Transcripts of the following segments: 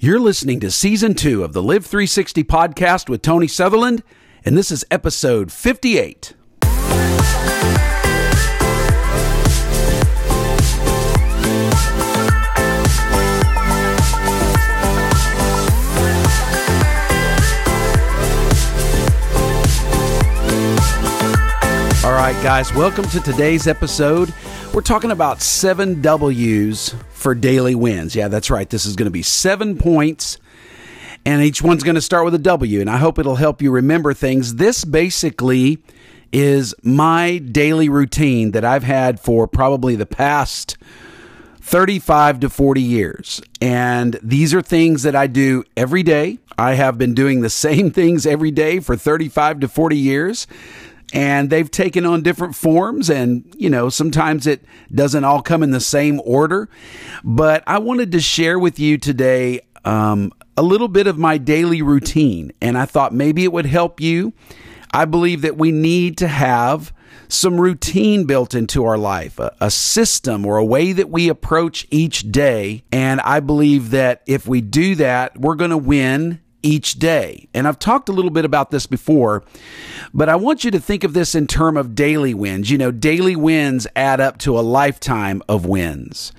You're listening to season two of the Live 360 podcast with Tony Sutherland, and this is episode 58. All right, guys, welcome to today's episode. We're talking about seven W's for daily wins. Yeah, that's right. This is going to be seven points, and each one's going to start with a W, and I hope it'll help you remember things. This basically is my daily routine that I've had for probably the past 35 to 40 years. And these are things that I do every day. I have been doing the same things every day for 35 to 40 years and they've taken on different forms and you know sometimes it doesn't all come in the same order. But i wanted to share with you today um, a little bit of my daily routine. And i thought maybe it would help you. I believe that we need to have some routine built into our life, a, a, system or a way that we approach each day. And I believe that if we do that, we're going to win each day. And I've talked a little bit about this before, but I want you to think of this in term of daily wins. You know, daily wins add up to a lifetime of wins.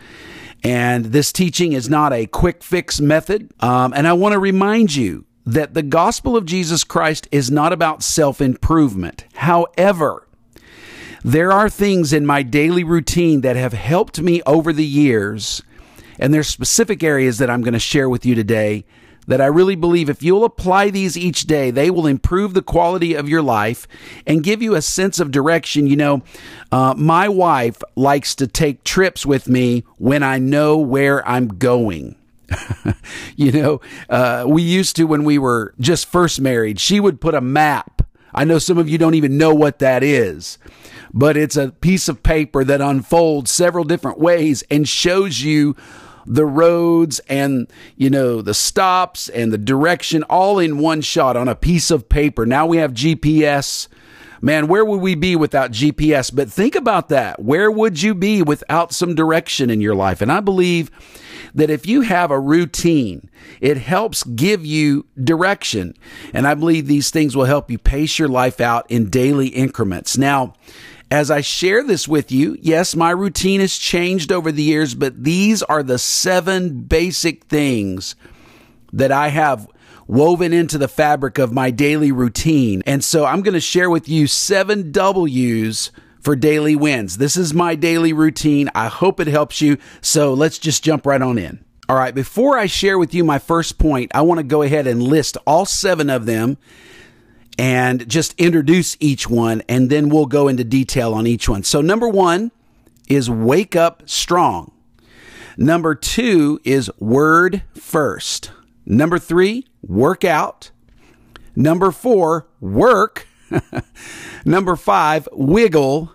And this teaching is not a quick fix method. Um, and I want to remind you that the gospel of Jesus Christ is not about self improvement. However, there are things in my daily routine that have helped me over the years, and there's specific areas that I'm going to share with you today that I really believe if you'll apply these each day, they will improve the quality of your life and give you a sense of direction. You know, uh, my wife likes to take trips with me when I know where I'm going. you know, uh, we used to when we were just first married, she would put a map. I know some of you don't even know what that is, but it's a piece of paper that unfolds several different ways and shows you the roads and, you know, the stops and the direction all in one shot on a piece of paper. Now we have GPS. Man, where would we be without GPS? But think about that. Where would you be without some direction in your life? And I believe that if you have a routine, it helps give you direction. And I believe these things will help you pace your life out in daily increments. Now, as I share this with you, yes, my routine has changed over the years, but these are the seven basic things that I have woven into the fabric of my daily routine. And so I'm going to share with you seven W's for daily wins. This is my daily routine. I hope it helps you. So let's just jump right on in. All right, before I share with you my first point, I want to go ahead and list all seven of them and just introduce each one, and then we'll go into detail on each one. So, number one is wake up strong. Number two is word first. Number three, work out. Number four, work. Number five, wiggle.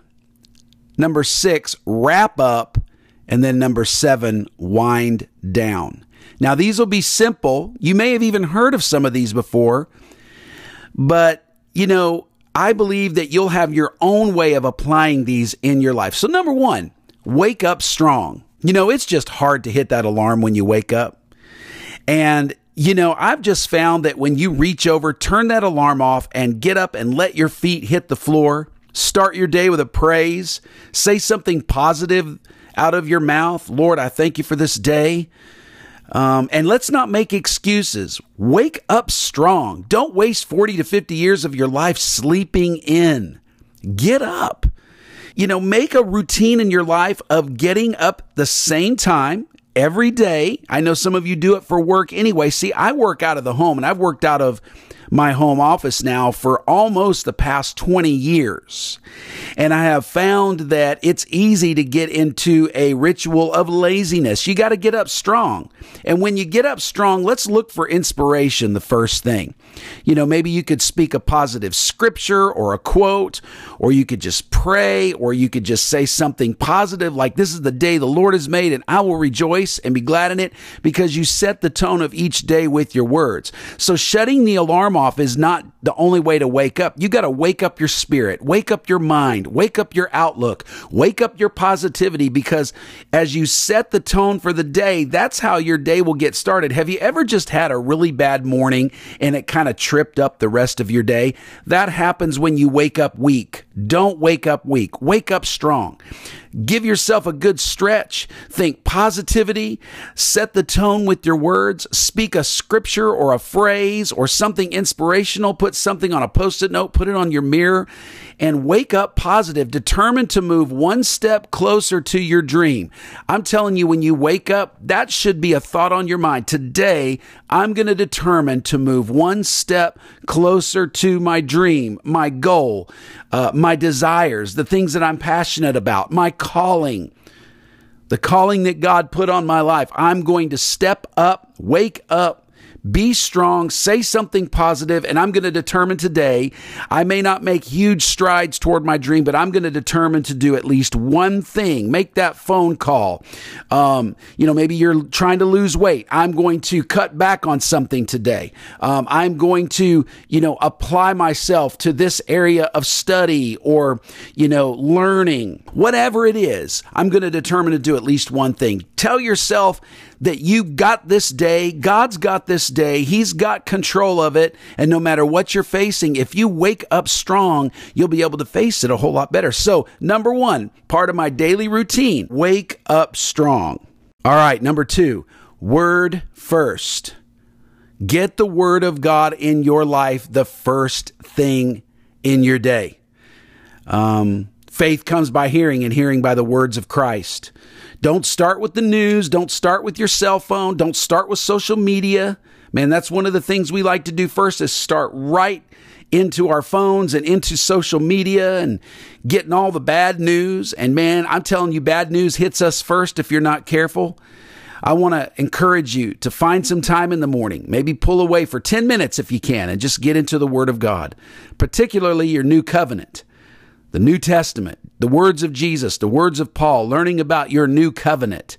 Number six, wrap up. And then number seven, wind down. Now, these will be simple. You may have even heard of some of these before, but, you know, I believe that you'll have your own way of applying these in your life. So, number one, wake up strong. You know, it's just hard to hit that alarm when you wake up. And, you know, I've just found that when you reach over, turn that alarm off, and get up and let your feet hit the floor, start your day with a praise, say something positive out of your mouth. Lord, I thank you for this day. Um, and let's not make excuses. Wake up strong. Don't waste 40 to 50 years of your life sleeping in. Get up. You know, make a routine in your life of getting up the same time every day. I know some of you do it for work anyway. See, I work out of the home and I've worked out of my home office now for almost the past 20 years. And I have found that it's easy to get into a ritual of laziness. You got to get up strong. And when you get up strong, let's look for inspiration the first thing. You know, maybe you could speak a positive scripture or a quote, or you could just pray, or you could just say something positive like, This is the day the Lord has made, and I will rejoice and be glad in it because you set the tone of each day with your words. So shutting the alarm off is not the only way to wake up. You got to wake up your spirit, wake up your mind, wake up your outlook, wake up your positivity because as you set the tone for the day, that's how your day will get started. Have you ever just had a really bad morning and it kind of tripped up the rest of your day? That happens when you wake up weak. Don't wake up weak. Wake up strong. Give yourself a good stretch. Think positivity. Set the tone with your words. Speak a scripture or a phrase or something inspirational. Put something on a post it note. Put it on your mirror and wake up positive, determined to move one step closer to your dream. I'm telling you, when you wake up, that should be a thought on your mind. Today, I'm going to determine to move one step closer to my dream, my goal, uh, my desires, the things that I'm passionate about, my calling the calling that God put on my life. I'm going to step up, wake up, be strong, say something positive, and I'm going to determine today. I may not make huge strides toward my dream, but I'm going to determine to do at least one thing. Make that phone call. Um, you know, maybe you're trying to lose weight. I'm going to cut back on something today. Um, I'm going to, you know, apply myself to this area of study or, you know, learning. Whatever it is, I'm going to determine to do at least one thing. Tell yourself that you got this day. God's got this day. He's got control of it. And no matter what you're facing, if you wake up strong, you'll be able to face it a whole lot better. So, number one, part of my daily routine, wake up strong. All right. Number two, word first. Get the word of God in your life the first thing in your day. Um, faith comes by hearing, and hearing by the words of Christ. Don't start with the news. Don't start with your cell phone. Don't start with social media. Man, that's one of the things we like to do first is start right into our phones and into social media and getting all the bad news. And man, I'm telling you, bad news hits us first if you're not careful. I want to encourage you to find some time in the morning, maybe pull away for 10 minutes if you can, and just get into the Word of God, particularly your new covenant the New Testament, the words of Jesus, the words of Paul, learning about your new covenant.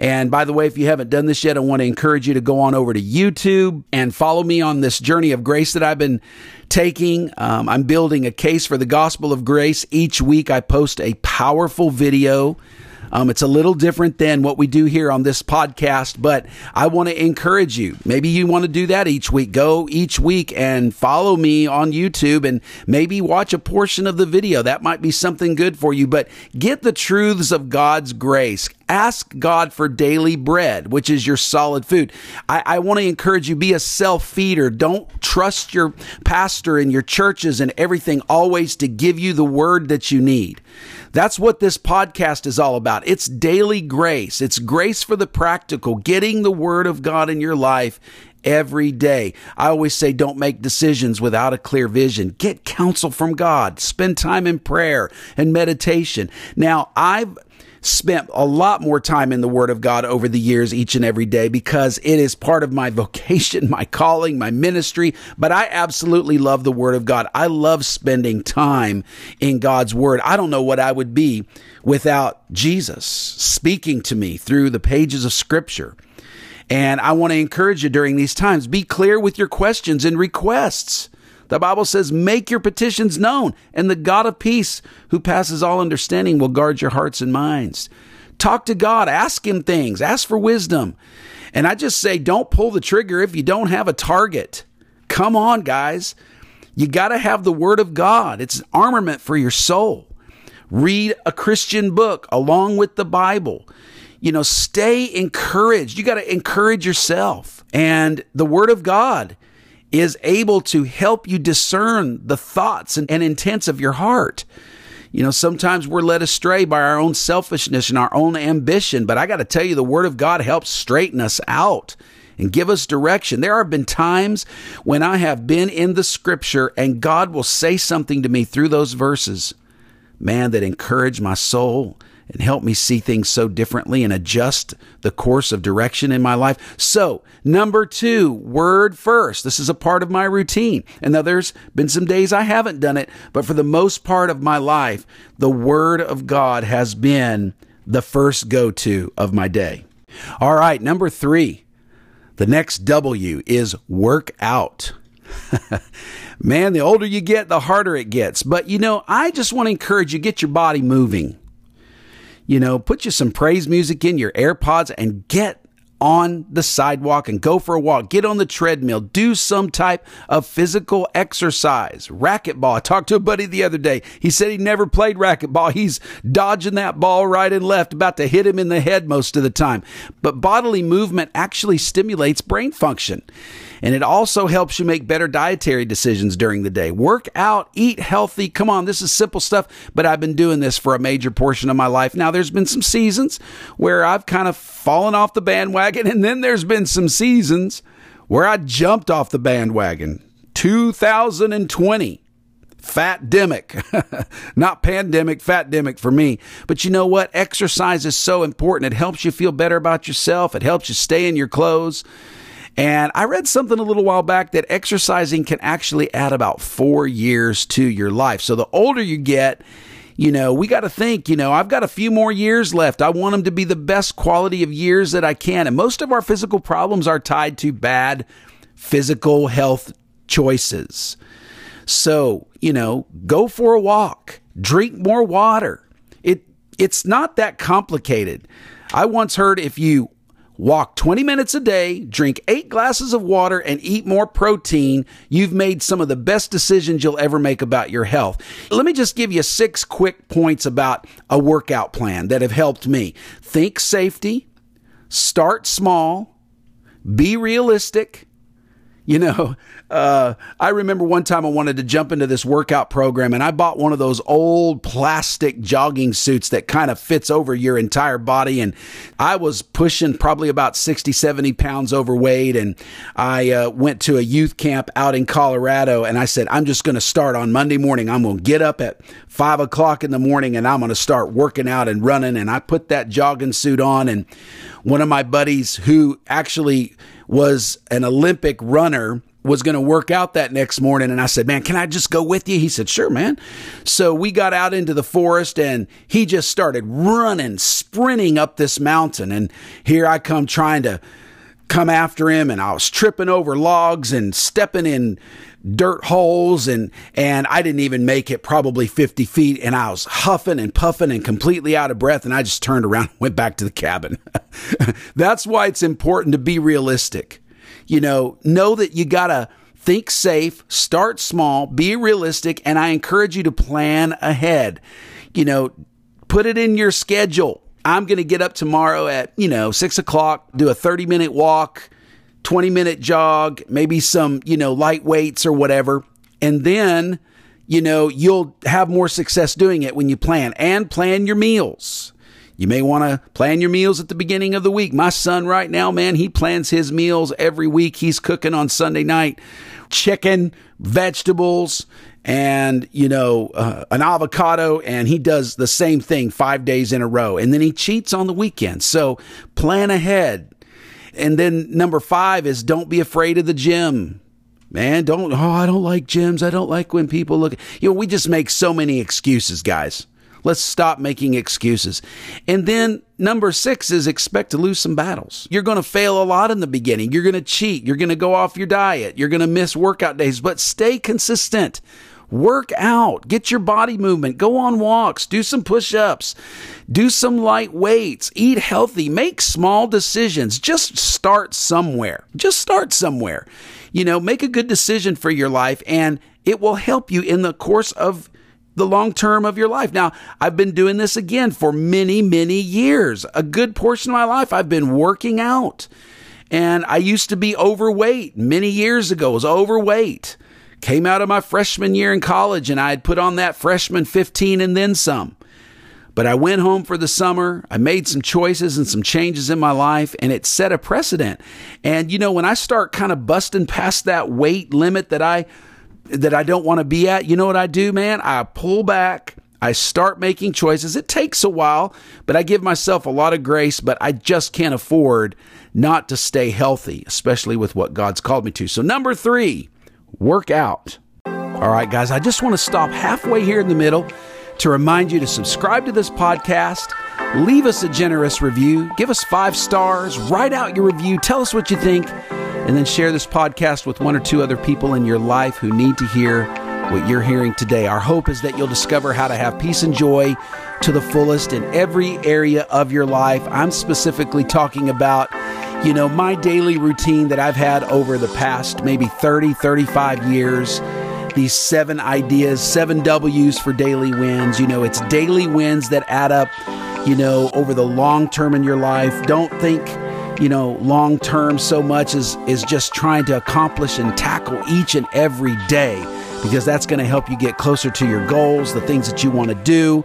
And by the way, if you haven't done this yet, I want to encourage you to go on over to YouTube and follow me on this journey of grace that I've been taking. Um, I'm building a case for the gospel of grace. Each week, I post a powerful video um, it's a little different than what we do here on this podcast, but I want to encourage you. Maybe you want to do that each week. Go each week and follow me on YouTube and maybe watch a portion of the video. That might be something good for you, but get the truths of God's grace. Ask God for daily bread, which is your solid food. I, I want to encourage you, be a self feeder. Don't trust your pastor and your churches and everything always to give you the word that you need. That's what this podcast is all about. It's daily grace. It's grace for the practical, getting the word of God in your life every day. I always say don't make decisions without a clear vision. Get counsel from God. Spend time in prayer and meditation. Now, I've spent a lot more time in the Word of God over the years, each and every day, because it is part of my vocation, my calling, my ministry. But I absolutely love the Word of God. I love spending time in God's Word. I don't know what I would be without Jesus speaking to me through the pages of Scripture. And I want to encourage you during these times be clear with your questions and requests. The Bible says, Make your petitions known, and the God of peace, who passes all understanding, will guard your hearts and minds. Talk to God, ask Him things, ask for wisdom. And I just say, don't pull the trigger if you don't have a target. Come on, guys. You got to have the Word of God, it's an armament for your soul. Read a Christian book along with the Bible. You know, stay encouraged. You got to encourage yourself. And the Word of God is able to help you discern the thoughts and, and intents of your heart. You know, sometimes we're led astray by our own selfishness and our own ambition, but I got to tell you, the Word of God helps straighten us out and give us direction. There have been times when I have been in the Scripture and God will say something to me through those verses, man, that encourage my soul and help me see things so differently and adjust the course of direction in my life. So, number two, word first. This is a part of my routine. And now there's been some days I haven't done it, but for the most part of my life, the word of God has been the first go to of my day. All right, number three, the next W is work out. Man, the older you get, the harder it gets. But you know, I just want to encourage you get your body moving. You know, put you some praise music in your AirPods and get on the sidewalk and go for a walk. Get on the treadmill. Do some type of physical exercise. Racquetball. I talked to a buddy the other day. He said he never played racquetball. He's dodging that ball right and left, about to hit him in the head most of the time. But bodily movement actually stimulates brain function. And it also helps you make better dietary decisions during the day. Work out, eat healthy. Come on, this is simple stuff, but I've been doing this for a major portion of my life. Now, there's been some seasons where I've kind of fallen off the bandwagon, and then there's been some seasons where I jumped off the bandwagon. 2020 fat demic. Not pandemic fat demic for me. But you know what? Exercise is so important. It helps you feel better about yourself. It helps you stay in your clothes. And I read something a little while back that exercising can actually add about four years to your life. So the older you get, you know, we got to think, you know, I've got a few more years left. I want them to be the best quality of years that I can. And most of our physical problems are tied to bad physical health choices. So, you know, go for a walk, drink more water. It it's not that complicated. I once heard if you Walk 20 minutes a day, drink eight glasses of water, and eat more protein. You've made some of the best decisions you'll ever make about your health. Let me just give you six quick points about a workout plan that have helped me. Think safety, start small, be realistic, you know, uh, I remember one time I wanted to jump into this workout program and I bought one of those old plastic jogging suits that kind of fits over your entire body. And I was pushing probably about 60, 70 pounds overweight. And I uh, went to a youth camp out in Colorado and I said, I'm just going to start on Monday morning. I'm going to get up at five o'clock in the morning and I'm going to start working out and running. And I put that jogging suit on. And one of my buddies who actually was an Olympic runner was going to work out that next morning and I said, "Man, can I just go with you?" He said, "Sure, man." So we got out into the forest and he just started running, sprinting up this mountain and here I come trying to come after him and I was tripping over logs and stepping in dirt holes and and I didn't even make it probably 50 feet and I was huffing and puffing and completely out of breath and I just turned around and went back to the cabin. That's why it's important to be realistic. You know, know that you got to think safe, start small, be realistic, and I encourage you to plan ahead. You know, put it in your schedule. I'm going to get up tomorrow at, you know, six o'clock, do a 30 minute walk, 20 minute jog, maybe some, you know, light weights or whatever. And then, you know, you'll have more success doing it when you plan and plan your meals. You may want to plan your meals at the beginning of the week. My son, right now, man, he plans his meals every week. He's cooking on Sunday night chicken, vegetables, and, you know, uh, an avocado. And he does the same thing five days in a row. And then he cheats on the weekend. So plan ahead. And then number five is don't be afraid of the gym. Man, don't, oh, I don't like gyms. I don't like when people look. You know, we just make so many excuses, guys. Let's stop making excuses. And then number six is expect to lose some battles. You're going to fail a lot in the beginning. You're going to cheat. You're going to go off your diet. You're going to miss workout days, but stay consistent. Work out, get your body movement, go on walks, do some push ups, do some light weights, eat healthy, make small decisions. Just start somewhere. Just start somewhere. You know, make a good decision for your life and it will help you in the course of the long term of your life. Now, I've been doing this again for many, many years. A good portion of my life, I've been working out. And I used to be overweight many years ago, I was overweight. Came out of my freshman year in college and I had put on that freshman 15 and then some. But I went home for the summer. I made some choices and some changes in my life, and it set a precedent. And, you know, when I start kind of busting past that weight limit that I that I don't want to be at, you know what I do, man? I pull back. I start making choices. It takes a while, but I give myself a lot of grace, but I just can't afford not to stay healthy, especially with what God's called me to. So, number three, work out. All right, guys, I just want to stop halfway here in the middle to remind you to subscribe to this podcast, leave us a generous review, give us five stars, write out your review, tell us what you think and then share this podcast with one or two other people in your life who need to hear what you're hearing today. Our hope is that you'll discover how to have peace and joy to the fullest in every area of your life. I'm specifically talking about, you know, my daily routine that I've had over the past maybe 30, 35 years. These seven ideas, seven W's for daily wins. You know, it's daily wins that add up, you know, over the long term in your life. Don't think you know, long term so much is is just trying to accomplish and tackle each and every day because that's going to help you get closer to your goals, the things that you want to do.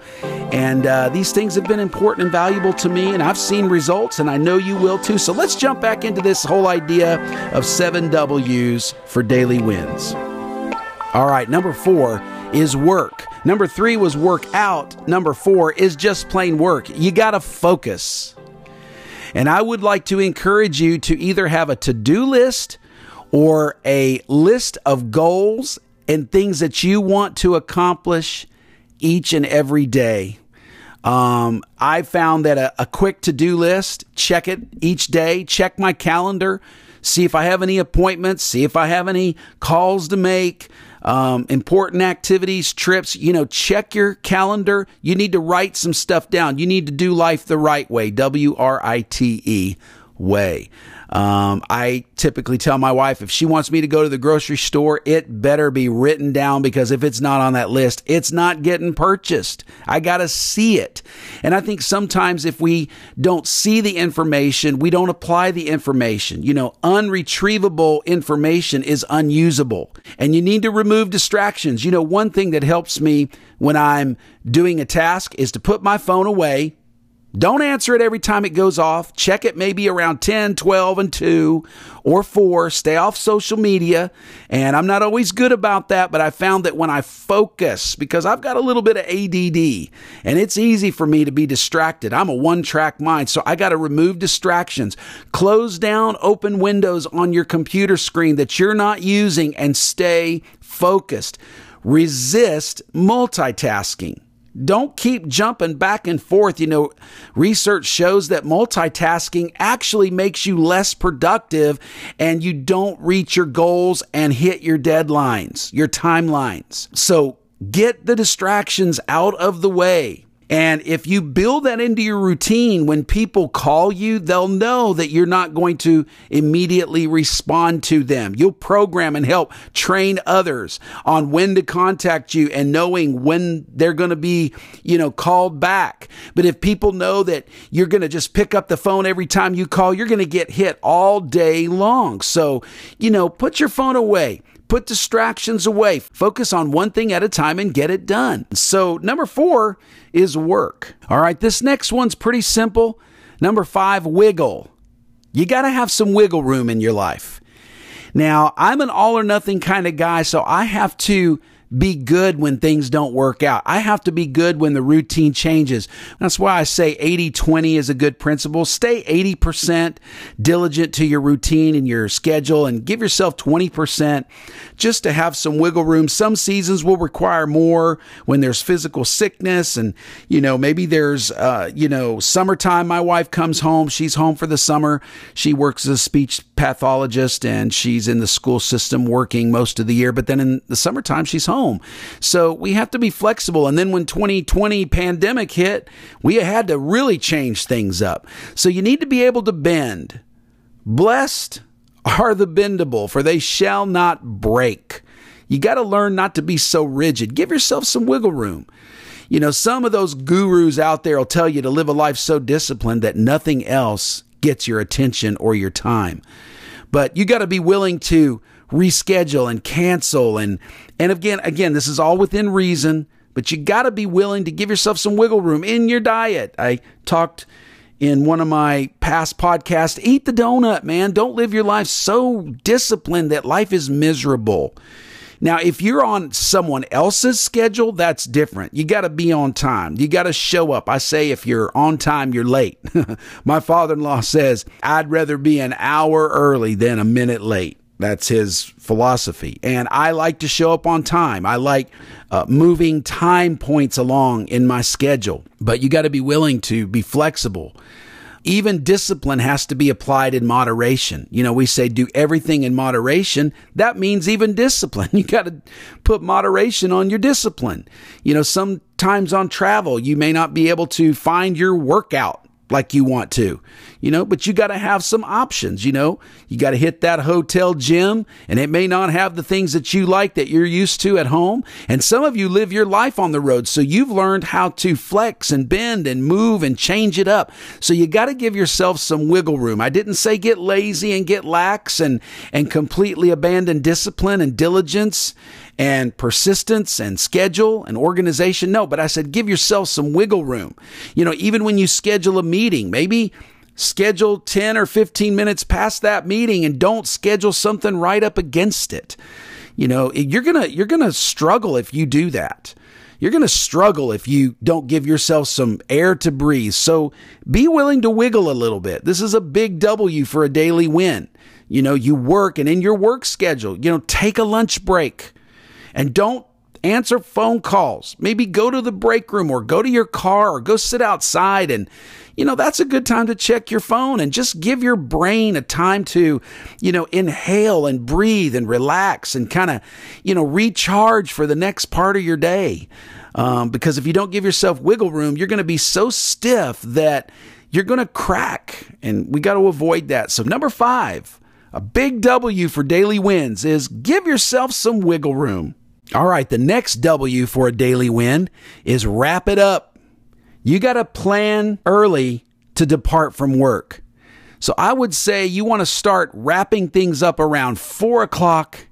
And uh, these things have been important and valuable to me, and I've seen results, and I know you will too. So let's jump back into this whole idea of seven W's for daily wins. All right, number four is work. Number three was work out. Number four is just plain work. You got to focus. And I would like to encourage you to either have a to do list or a list of goals and things that you want to accomplish each and every day. Um, I found that a, a quick to do list, check it each day, check my calendar, see if I have any appointments, see if I have any calls to make, um, important activities, trips. You know, check your calendar. You need to write some stuff down. You need to do life the right way. W R I T E way. Um, I typically tell my wife if she wants me to go to the grocery store, it better be written down because if it's not on that list, it's not getting purchased. I got to see it. And I think sometimes if we don't see the information, we don't apply the information. You know, unretrievable information is unusable and you need to remove distractions. You know, one thing that helps me when I'm doing a task is to put my phone away don't answer it every time it goes off. Check it maybe around 10, 12, and 2 or 4. Stay off social media. And I'm not always good about that, but I found that when I focus, because I've got a little bit of ADD and it's easy for me to be distracted. I'm a one track mind, so I got to remove distractions. Close down open windows on your computer screen that you're not using and stay focused. Resist multitasking. Don't keep jumping back and forth. You know, research shows that multitasking actually makes you less productive and you don't reach your goals and hit your deadlines, your timelines. So get the distractions out of the way. And if you build that into your routine, when people call you, they'll know that you're not going to immediately respond to them. You'll program and help train others on when to contact you and knowing when they're going to be, you know, called back. But if people know that you're going to just pick up the phone every time you call, you're going to get hit all day long. So, you know, put your phone away. Put distractions away. Focus on one thing at a time and get it done. So, number four is work. All right, this next one's pretty simple. Number five, wiggle. You got to have some wiggle room in your life. Now, I'm an all or nothing kind of guy, so I have to be good when things don't work out. I have to be good when the routine changes. That's why I say 80 20 is a good principle. Stay 80% diligent to your routine and your schedule and give yourself 20% just to have some wiggle room. Some seasons will require more when there's physical sickness and, you know, maybe there's, uh, you know, summertime. My wife comes home. She's home for the summer. She works as a speech pathologist and she's in the school system working most of the year. But then in the summertime, she's home home. So we have to be flexible. And then when 2020 pandemic hit, we had to really change things up. So you need to be able to bend. Blessed are the bendable, for they shall not break. You got to learn not to be so rigid. Give yourself some wiggle room. You know, some of those gurus out there will tell you to live a life so disciplined that nothing else gets your attention or your time. But you got to be willing to reschedule and cancel. And and again again this is all within reason but you got to be willing to give yourself some wiggle room in your diet. I talked in one of my past podcasts eat the donut man. Don't live your life so disciplined that life is miserable. Now if you're on someone else's schedule that's different. You got to be on time. You got to show up. I say if you're on time you're late. My father-in-law says i'd rather be an hour early than a minute late that's his philosophy. And I like to show up on time. I like uh, moving time points along in my schedule. But you got to be willing to be flexible. even discipline has to be applied in moderation. You know, we say do everything in moderation. That means even discipline. You got to put moderation on your discipline. You know, sometimes on travel, you may not be able to find your workout like you want to, you know, but you got to have some options, you know. You got to hit that hotel gym and it may not have the things that you like that you're used to at home. And some of you live your life on the road, so you've learned how to flex and bend and move and change it up. So you got to give yourself some wiggle room. I didn't say get lazy and get lax and and completely abandon discipline and diligence and persistence and schedule and organization. No, but I said give yourself some wiggle room. You know, even when you schedule a meeting, maybe schedule 10 or 15 minutes past that meeting and don't schedule something right up against it. You know, you're going to you're going to struggle if you do that. You're going to struggle if you don't give yourself some air to breathe. So be willing to wiggle a little bit. This is a big W for a daily win. You know, you work and in your work schedule, you know, take a lunch break and don't answer phone calls. Maybe go to the break room or go to your car or go sit outside. And, you know, that's a good time to check your phone and just give your brain a time to, you know, inhale and breathe and relax and kind of, you know, recharge for the next part of your day. Um, because if you don't give yourself wiggle room, you're going to be so stiff that you're going to crack. And we got to avoid that. So, number five, a big W for daily wins is give yourself some wiggle room. All right, the next W for a daily win is wrap it up. You got to plan early to depart from work. So I would say you want to start wrapping things up around four o'clock.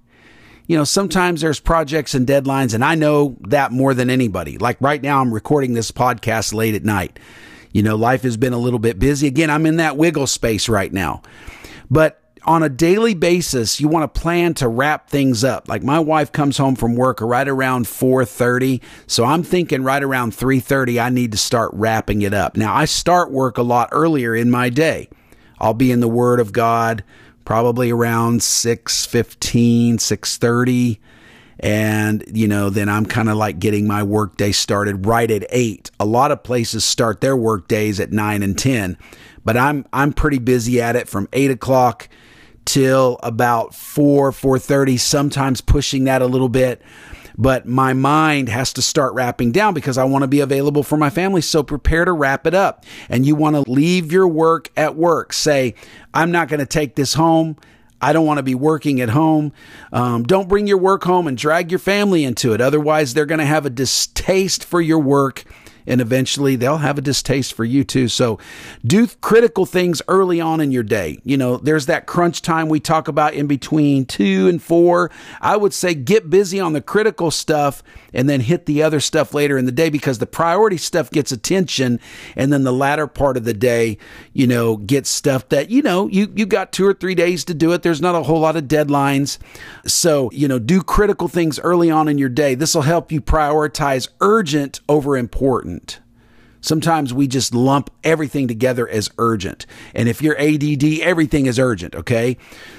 You know, sometimes there's projects and deadlines, and I know that more than anybody. Like right now, I'm recording this podcast late at night. You know, life has been a little bit busy. Again, I'm in that wiggle space right now. But on a daily basis, you want to plan to wrap things up. Like my wife comes home from work right around 4:30, so I'm thinking right around 3:30 I need to start wrapping it up. Now, I start work a lot earlier in my day. I'll be in the word of God probably around 6:15, 6:30 and you know then i'm kind of like getting my work day started right at 8 a lot of places start their work days at 9 and 10 but i'm i'm pretty busy at it from 8 o'clock till about 4 4:30 sometimes pushing that a little bit but my mind has to start wrapping down because I want to be available for my family. So prepare to wrap it up. And you want to leave your work at work. Say, I'm not going to take this home. I don't want to be working at home. Um, don't bring your work home and drag your family into it. Otherwise, they're going to have a distaste for your work and eventually they'll have a distaste for you too. So do critical things early on in your day. You know, there's that crunch time we talk about in between two and four. I would say get busy on the critical stuff and then hit the other stuff later in the day because the priority stuff gets attention and then the latter part of the day, you know, gets stuff that, you know, you, you got two or three days to do it. There's not a whole lot of deadlines. So, you know, do critical things early on in your day. This will help you prioritize urgent over important urgent. Sometimes we just lump everything together as urgent. And if you're ADD, everything is urgent, okay?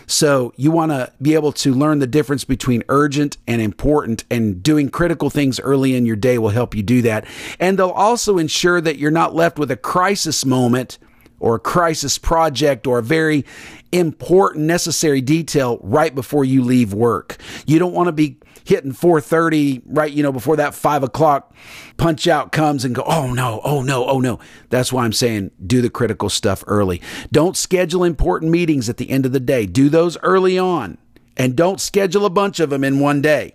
So you want to be able to learn the difference between urgent and important, and doing critical things early in your day will help you do that. And they'll also ensure that you're not left with a crisis moment or a crisis project or a very important necessary detail right before you leave work. You don't want to be hitting 4.30 right you know before that 5 o'clock punch out comes and go oh no oh no oh no. That's why i'm saying do the critical stuff early. Don't schedule important meetings at the end of the day. Do those early on and don't schedule a bunch of them in one day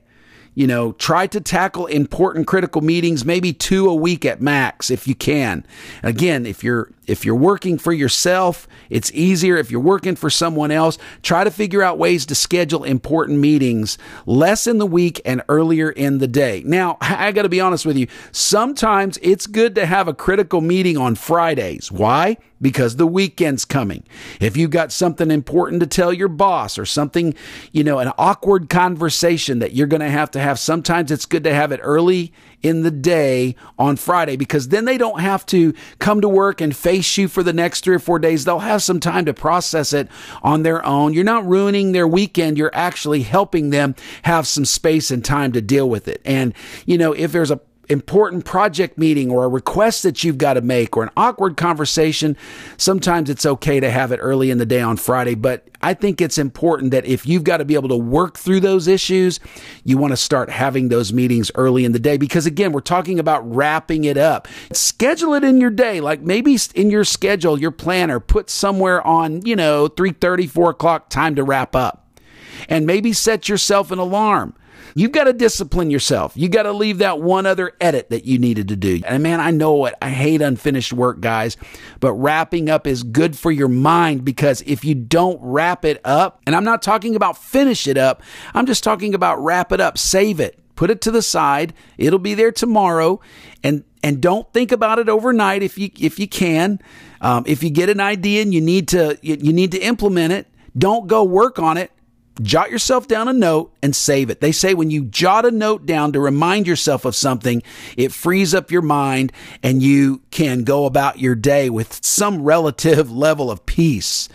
you know, try to tackle important critical meetings, maybe two a week at max if you can. Again, if you're if you're working for yourself, it's easier. If you're working for someone else, try to figure out ways to schedule important meetings less in the week and earlier in the day. Now, I got to be honest with you. Sometimes it's good to have a critical meeting on Fridays. Why? Because the weekend's coming. If you've got something important to tell your boss or something, you know, an awkward conversation that you're going to have to have, sometimes it's good to have it early in the day on Friday because then they don't have to come to work and face you for the next three or four days. They'll have some time to process it on their own. You're not ruining their weekend. You're actually helping them have some space and time to deal with it. And, you know, if there's a important project meeting or a request that you've got to make or an awkward conversation, sometimes it's okay to have it early in the day on Friday. But I think it's important that if you've got to be able to work through those issues, you want to start having those meetings early in the day. Because again, we're talking about wrapping it up. Schedule it in your day, like maybe in your schedule, your planner, put somewhere on, you know, 3 30, 4 o'clock time to wrap up. And maybe set yourself an alarm You've got to discipline yourself. You got to leave that one other edit that you needed to do. And man, I know it. I hate unfinished work, guys, but wrapping up is good for your mind because if you don't wrap it up, and I'm not talking about finish it up, I'm just talking about wrap it up, save it, put it to the side. It'll be there tomorrow, and and don't think about it overnight if you if you can. Um, if you get an idea and you need to you, you need to implement it, don't go work on it jot yourself down a note and save it. They say when you jot a note down to remind yourself of something, it frees up your mind and you can go about your day with some relative level of peace.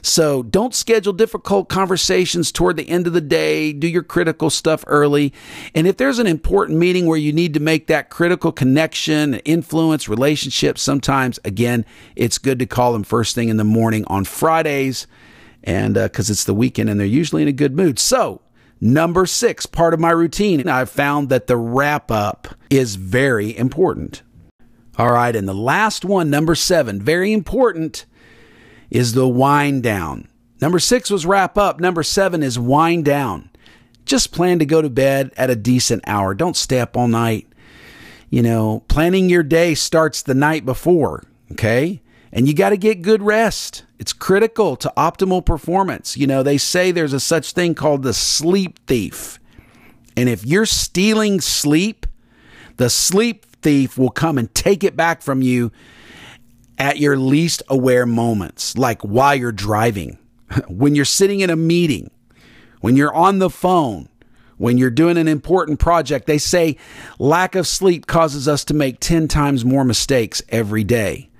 So don't schedule difficult conversations toward the end of the day. Do your critical stuff early. And if there's an important meeting where you need to make that critical connection, influence relationships, sometimes again, it's good to call them first thing in the morning on Fridays and because uh, it's the weekend and they're usually in a good mood. So, number six, part of my routine, I've found that the wrap up is very important. All right, and the last one, number seven, very important, is the wind down. Number six was wrap up. Number seven is wind down. Just plan to go to bed at a decent hour. Don't stay up all night. You know, planning your day starts the night before, okay? And you got to get good rest. It's critical to optimal performance. You know, they say there's a such thing called the sleep thief. And if you're stealing sleep, the sleep thief will come and take it back from you at your least aware moments, like while you're driving, when you're sitting in a meeting, when you're on the phone, when you're doing an important project. They say lack of sleep causes us to make 10 times more mistakes every day.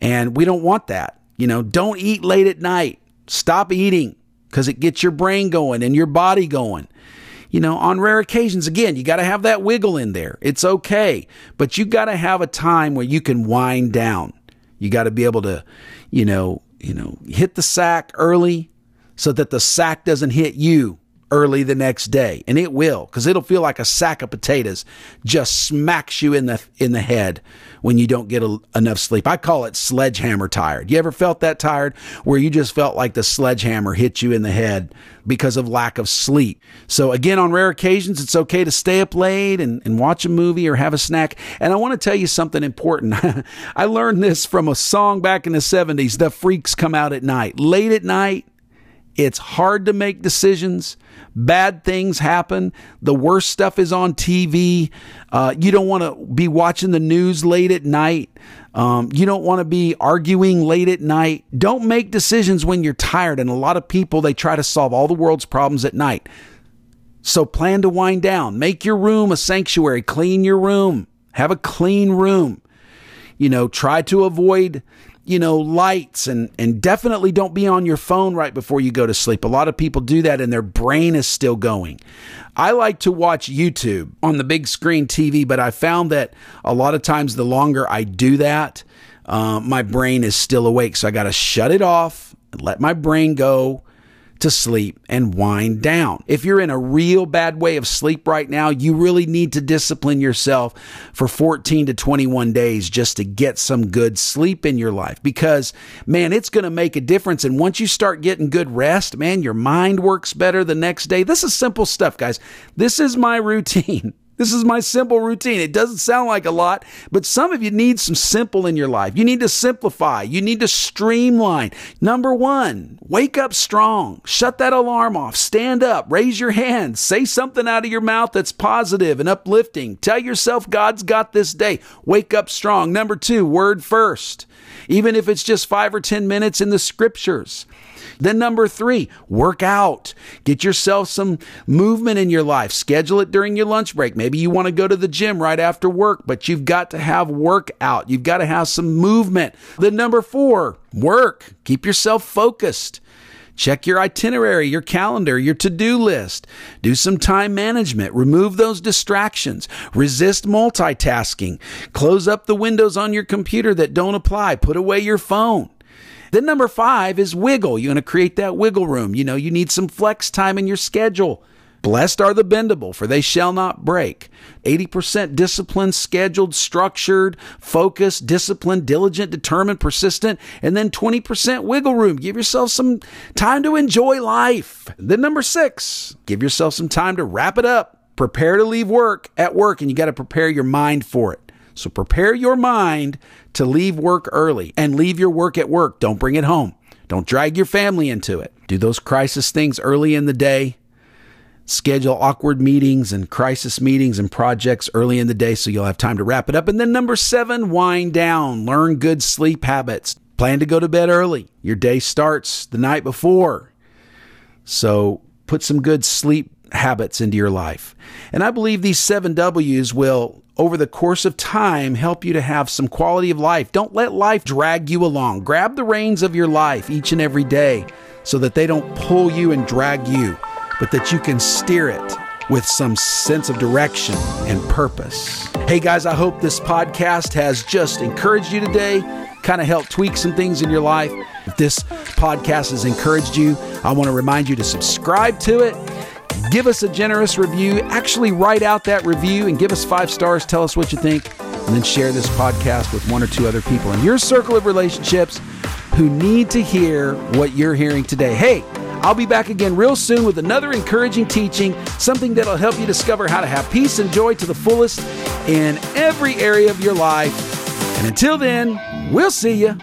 And we don't want that. You know, don't eat late at night. Stop eating because it gets your brain going and your body going. You know, on rare occasions, again, you got to have that wiggle in there. It's okay, but you got to have a time where you can wind down. You got to be able to, you know, you know, hit the sack early so that the sack doesn't hit you early the next day and it will because it'll feel like a sack of potatoes just smacks you in the in the head when you don't get a, enough sleep. I call it sledgehammer tired. You ever felt that tired? Where you just felt like the sledgehammer hit you in the head because of lack of sleep. So again on rare occasions it's okay to stay up late and, and watch a movie or have a snack. And i want to tell you something important. I learned this from a song back in the 70s the freaks come out at night. Late at night it's hard to make decisions. Bad things happen. The worst stuff is on TV. Uh, you don't want to be watching the news late at night. Um, you don't want to be arguing late at night. Don't make decisions when you're tired. And a lot of people, they try to solve all the world's problems at night. So plan to wind down. Make your room a sanctuary. Clean your room. Have a clean room. You know, try to avoid you know, lights and, and definitely don't be on your phone right before you go to sleep. A lot of people do that and their brain is still going. I like to watch YouTube on the big screen TV, but I found that a lot of times the longer I do that, uh, my brain is still awake. So I got to shut it off, and let my brain go to sleep and wind down. If you're in a real bad way of sleep right now, you really need to discipline yourself for 14 to 21 days just to get some good sleep in your life because, man, it's going to make a difference. And once you start getting good rest, man, your mind works better the next day. This is simple stuff, guys. This is my routine. This is my simple routine. It doesn't sound like a lot, but some of you need some simple in your life. You need to simplify. You need to streamline. Number one, wake up strong. Shut that alarm off. Stand up. Raise your hands. Say something out of your mouth that's positive and uplifting. Tell yourself God's got this day. Wake up strong. Number two, word first. Even if it's just five or 10 minutes in the scriptures. Then, number three, work out. Get yourself some movement in your life. Schedule it during your lunch break. Maybe you want to go to the gym right after work, but you've got to have workout. You've got to have some movement. Then, number four, work. Keep yourself focused. Check your itinerary, your calendar, your to do list. Do some time management. Remove those distractions. Resist multitasking. Close up the windows on your computer that don't apply. Put away your phone. Then number five is wiggle. You're going to create that wiggle room. You know, you need some flex time in your schedule. Blessed are the bendable, for they shall not break. 80% disciplined, scheduled, structured, focused, disciplined, diligent, determined, persistent, and then 20% wiggle room. Give yourself some time to enjoy life. Then number six, give yourself some time to wrap it up. Prepare to leave work at work, and you got to prepare your mind for it. So prepare your mind to leave work early and leave your work at work. Don't bring it home. Don't drag your family into it. Do those crisis things early in the day schedule awkward meetings and crisis meetings and projects early in the day so you'll have time to wrap it up. And then number seven, wind down, learn good sleep habits. Plan to go to bed early. Your day starts the night before. So put some good sleep habits into your life. And I believe these seven W's will, over the course of time, help you to have some quality of life. Don't let life drag you along. Grab the reins of your life each and every day so that they don't pull you and drag you but that you can steer it with some sense of direction and purpose. Hey guys, I hope this podcast has just encouraged you today, kind of helped tweak some things in your life. If this podcast has encouraged you, I want to remind you to subscribe to it. Give us a generous review. Actually, write out that review and give us five stars. Tell us what you think, and then share this podcast with one or two other people in your circle of relationships who need to hear what you're hearing today. Hey, I'll be back again real soon with another encouraging teaching, something that'll help you discover how to have peace and joy to the fullest in every area of your life. And until then, we'll see you.